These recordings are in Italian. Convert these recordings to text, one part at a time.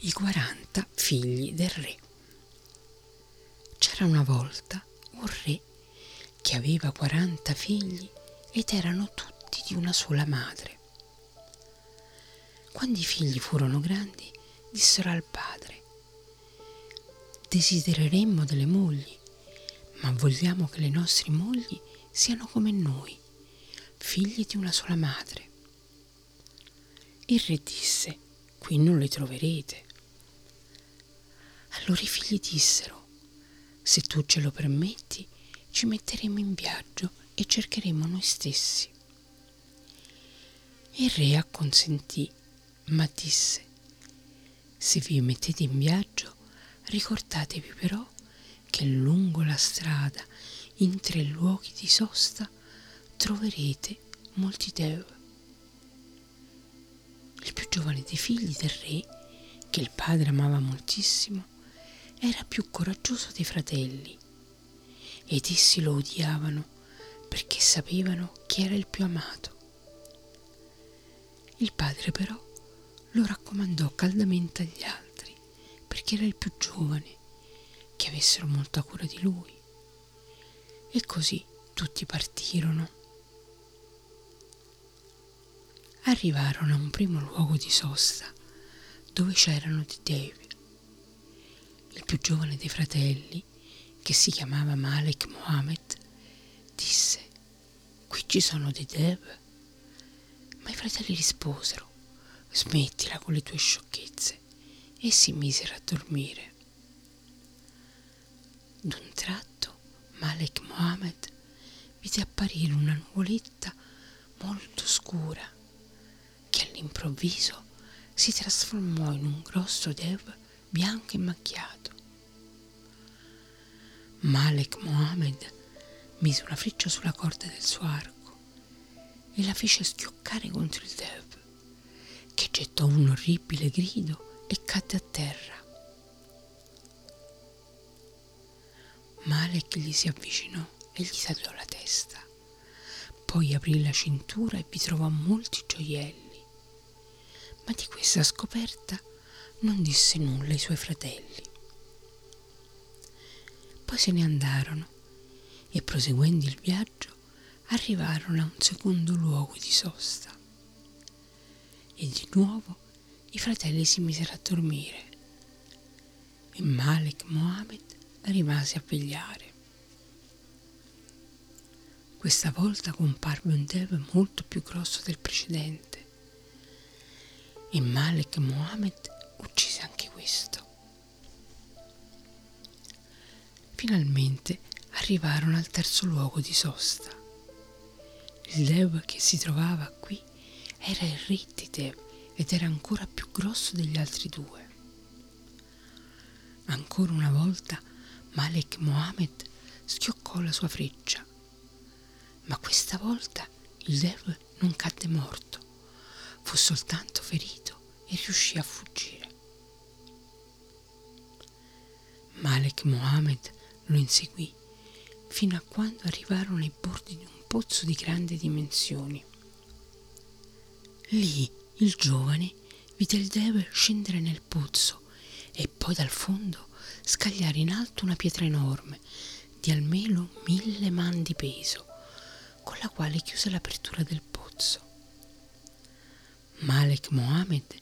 I 40 figli del re. C'era una volta un re che aveva 40 figli ed erano tutti di una sola madre. Quando i figli furono grandi, dissero al padre, desidereremmo delle mogli, ma vogliamo che le nostre mogli siano come noi, figli di una sola madre. Il re disse, qui non le troverete. Allora i figli dissero, se tu ce lo permetti, ci metteremo in viaggio e cercheremo noi stessi. Il re acconsentì, ma disse, se vi mettete in viaggio, ricordatevi però che lungo la strada, in tre luoghi di sosta, troverete molti dev. Il più giovane dei figli del re, che il padre amava moltissimo, era più coraggioso dei fratelli ed essi lo odiavano perché sapevano chi era il più amato. Il padre però lo raccomandò caldamente agli altri perché era il più giovane, che avessero molta cura di lui. E così tutti partirono. Arrivarono a un primo luogo di sosta dove c'erano dei devi il più giovane dei fratelli, che si chiamava Malek Mohammed, disse, qui ci sono dei dev. Ma i fratelli risposero, smettila con le tue sciocchezze, e si misero a dormire. D'un tratto Malek Mohammed vide apparire una nuvoletta molto scura che all'improvviso si trasformò in un grosso dev bianco e macchiato. Malek Mohammed mise una freccia sulla corda del suo arco e la fece schioccare contro il Dev, che gettò un orribile grido e cadde a terra. Malek gli si avvicinò e gli tagliò la testa. Poi aprì la cintura e vi trovò molti gioielli. Ma di questa scoperta non disse nulla ai suoi fratelli. Poi se ne andarono e proseguendo il viaggio arrivarono a un secondo luogo di sosta. E di nuovo i fratelli si misero a dormire e Malek Mohammed rimase a vegliare. Questa volta comparve un dev molto più grosso del precedente e Malek Mohammed uccise anche questo. Finalmente arrivarono al terzo luogo di sosta. Il Dev che si trovava qui era il re di Dev ed era ancora più grosso degli altri due. Ancora una volta Malek Mohammed schioccò la sua freccia, ma questa volta il Dev non cadde morto, fu soltanto ferito e riuscì a fuggire. Malek Mohammed lo inseguì fino a quando arrivarono ai bordi di un pozzo di grandi dimensioni. Lì il giovane vide il Dev scendere nel pozzo e poi dal fondo scagliare in alto una pietra enorme di almeno mille man di peso, con la quale chiuse l'apertura del pozzo. Malek Mohammed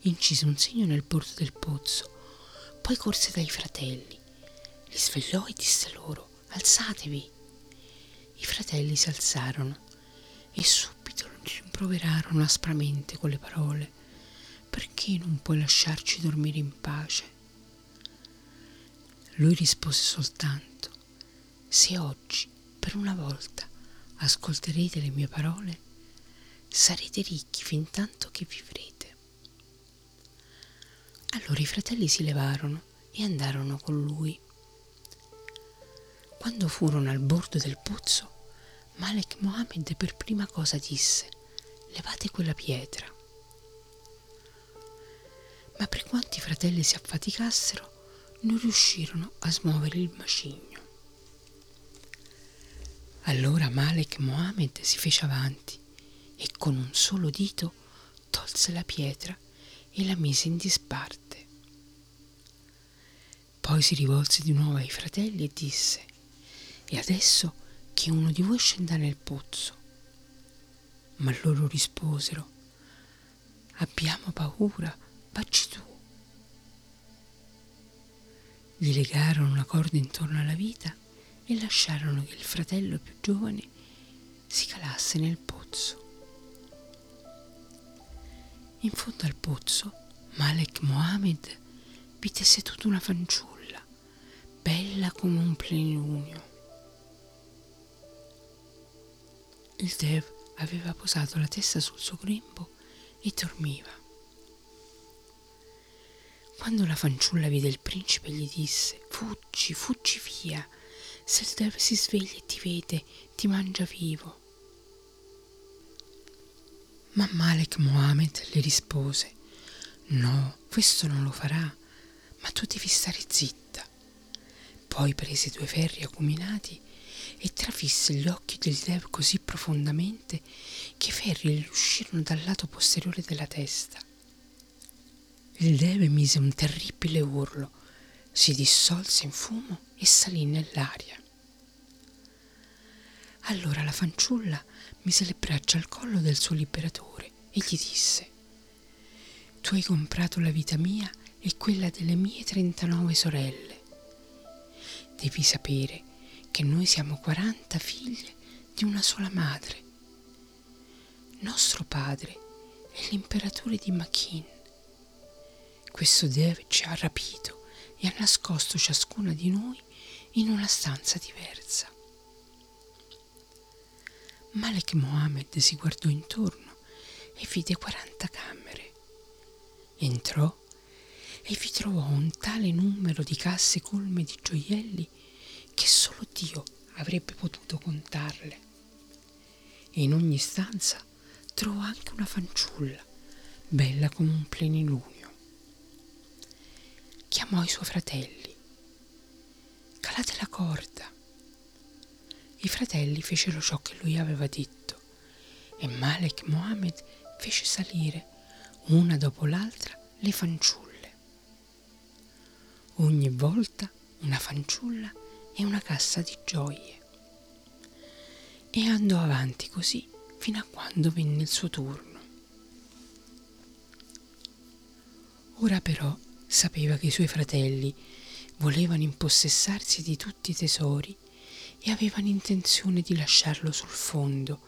incise un segno nel bordo del pozzo poi corse dai fratelli, li svegliò e disse loro, alzatevi. I fratelli si alzarono e subito lo rimproverarono aspramente con le parole, perché non puoi lasciarci dormire in pace? Lui rispose soltanto, se oggi, per una volta, ascolterete le mie parole, sarete ricchi fin tanto che vivrete. Allora i fratelli si levarono e andarono con lui. Quando furono al bordo del pozzo, Malek Mohammed per prima cosa disse, levate quella pietra. Ma per quanti i fratelli si affaticassero, non riuscirono a smuovere il macigno. Allora Malek Mohammed si fece avanti e con un solo dito tolse la pietra e la mise in disparte. Poi si rivolse di nuovo ai fratelli e disse, E adesso che uno di voi scenda nel pozzo. Ma loro risposero, Abbiamo paura, vacci tu. Gli legarono una corda intorno alla vita e lasciarono che il fratello più giovane si calasse nel pozzo. In fondo al pozzo, Malek Mohammed vide seduta una fanciulla, bella come un plenilunio. Il Dev aveva posato la testa sul suo grembo e dormiva. Quando la fanciulla vide il principe gli disse Fuggi, fuggi via, se il Dev si sveglia e ti vede, ti mangia vivo. Ma Malek Mohammed le rispose No, questo non lo farà ma tu devi stare zitta. Poi prese due ferri acuminati e trafisse gli occhi del Dev così profondamente che i ferri gli uscirono dal lato posteriore della testa. Il Dev emise un terribile urlo, si dissolse in fumo e salì nell'aria. Allora la fanciulla mise le braccia al collo del suo liberatore e gli disse Tu hai comprato la vita mia e quella delle mie 39 sorelle. Devi sapere che noi siamo 40 figlie di una sola madre. Nostro padre è l'imperatore di Makin. Questo Dev ci ha rapito e ha nascosto ciascuna di noi in una stanza diversa. Malek Mohammed si guardò intorno e vide 40 camere. Entrò e vi trovò un tale numero di casse colme di gioielli che solo Dio avrebbe potuto contarle. E in ogni stanza trovò anche una fanciulla, bella come un plenilunio. Chiamò i suoi fratelli. Calate la corda. I fratelli fecero ciò che lui aveva detto e Malek Mohammed fece salire una dopo l'altra le fanciulle ogni volta una fanciulla e una cassa di gioie. E andò avanti così fino a quando venne il suo turno. Ora però sapeva che i suoi fratelli volevano impossessarsi di tutti i tesori e avevano intenzione di lasciarlo sul fondo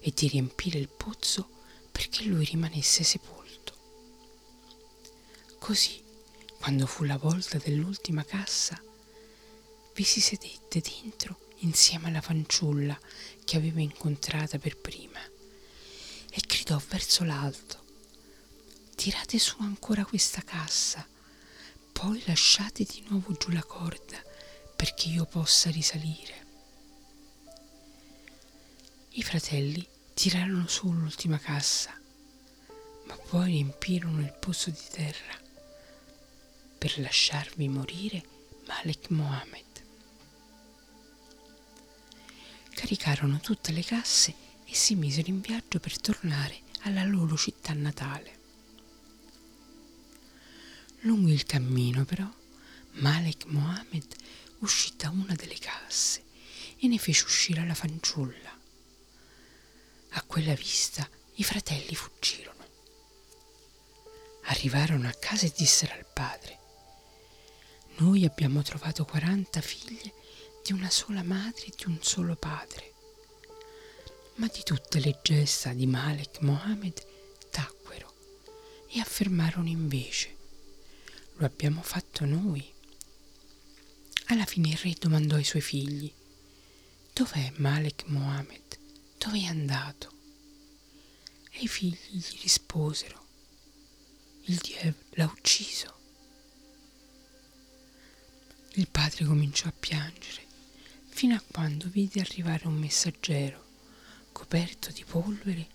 e di riempire il pozzo perché lui rimanesse sepolto. Così quando fu la volta dell'ultima cassa, vi si sedette dentro insieme alla fanciulla che aveva incontrata per prima e gridò verso l'alto tirate su ancora questa cassa poi lasciate di nuovo giù la corda perché io possa risalire i fratelli tirarono su l'ultima cassa ma poi riempirono il pozzo di terra per lasciarvi morire Malek Mohammed. Caricarono tutte le casse e si misero in viaggio per tornare alla loro città natale. Lungo il cammino però Malek Mohammed uscì da una delle casse e ne fece uscire la fanciulla. A quella vista i fratelli fuggirono. Arrivarono a casa e dissero al padre noi abbiamo trovato 40 figlie di una sola madre e di un solo padre. Ma di tutte le gesta di Malek Mohammed tacquero e affermarono invece, lo abbiamo fatto noi. Alla fine il re domandò ai suoi figli, dov'è Malek Mohammed? Dove è andato? E i figli gli risposero, il Diev l'ha ucciso. Il padre cominciò a piangere fino a quando vide arrivare un messaggero coperto di polvere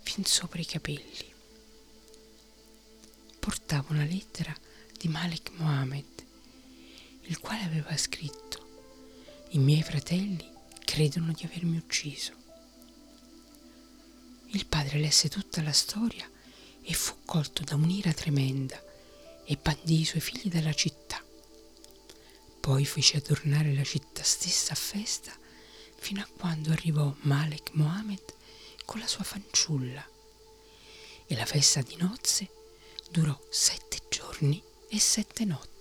fin sopra i capelli. Portava una lettera di Malek Mohammed, il quale aveva scritto I miei fratelli credono di avermi ucciso. Il padre lesse tutta la storia e fu colto da un'ira tremenda e bandì i suoi figli dalla città poi fece adornare la città stessa a festa fino a quando arrivò Malek Mohammed con la sua fanciulla. E la festa di nozze durò sette giorni e sette notti.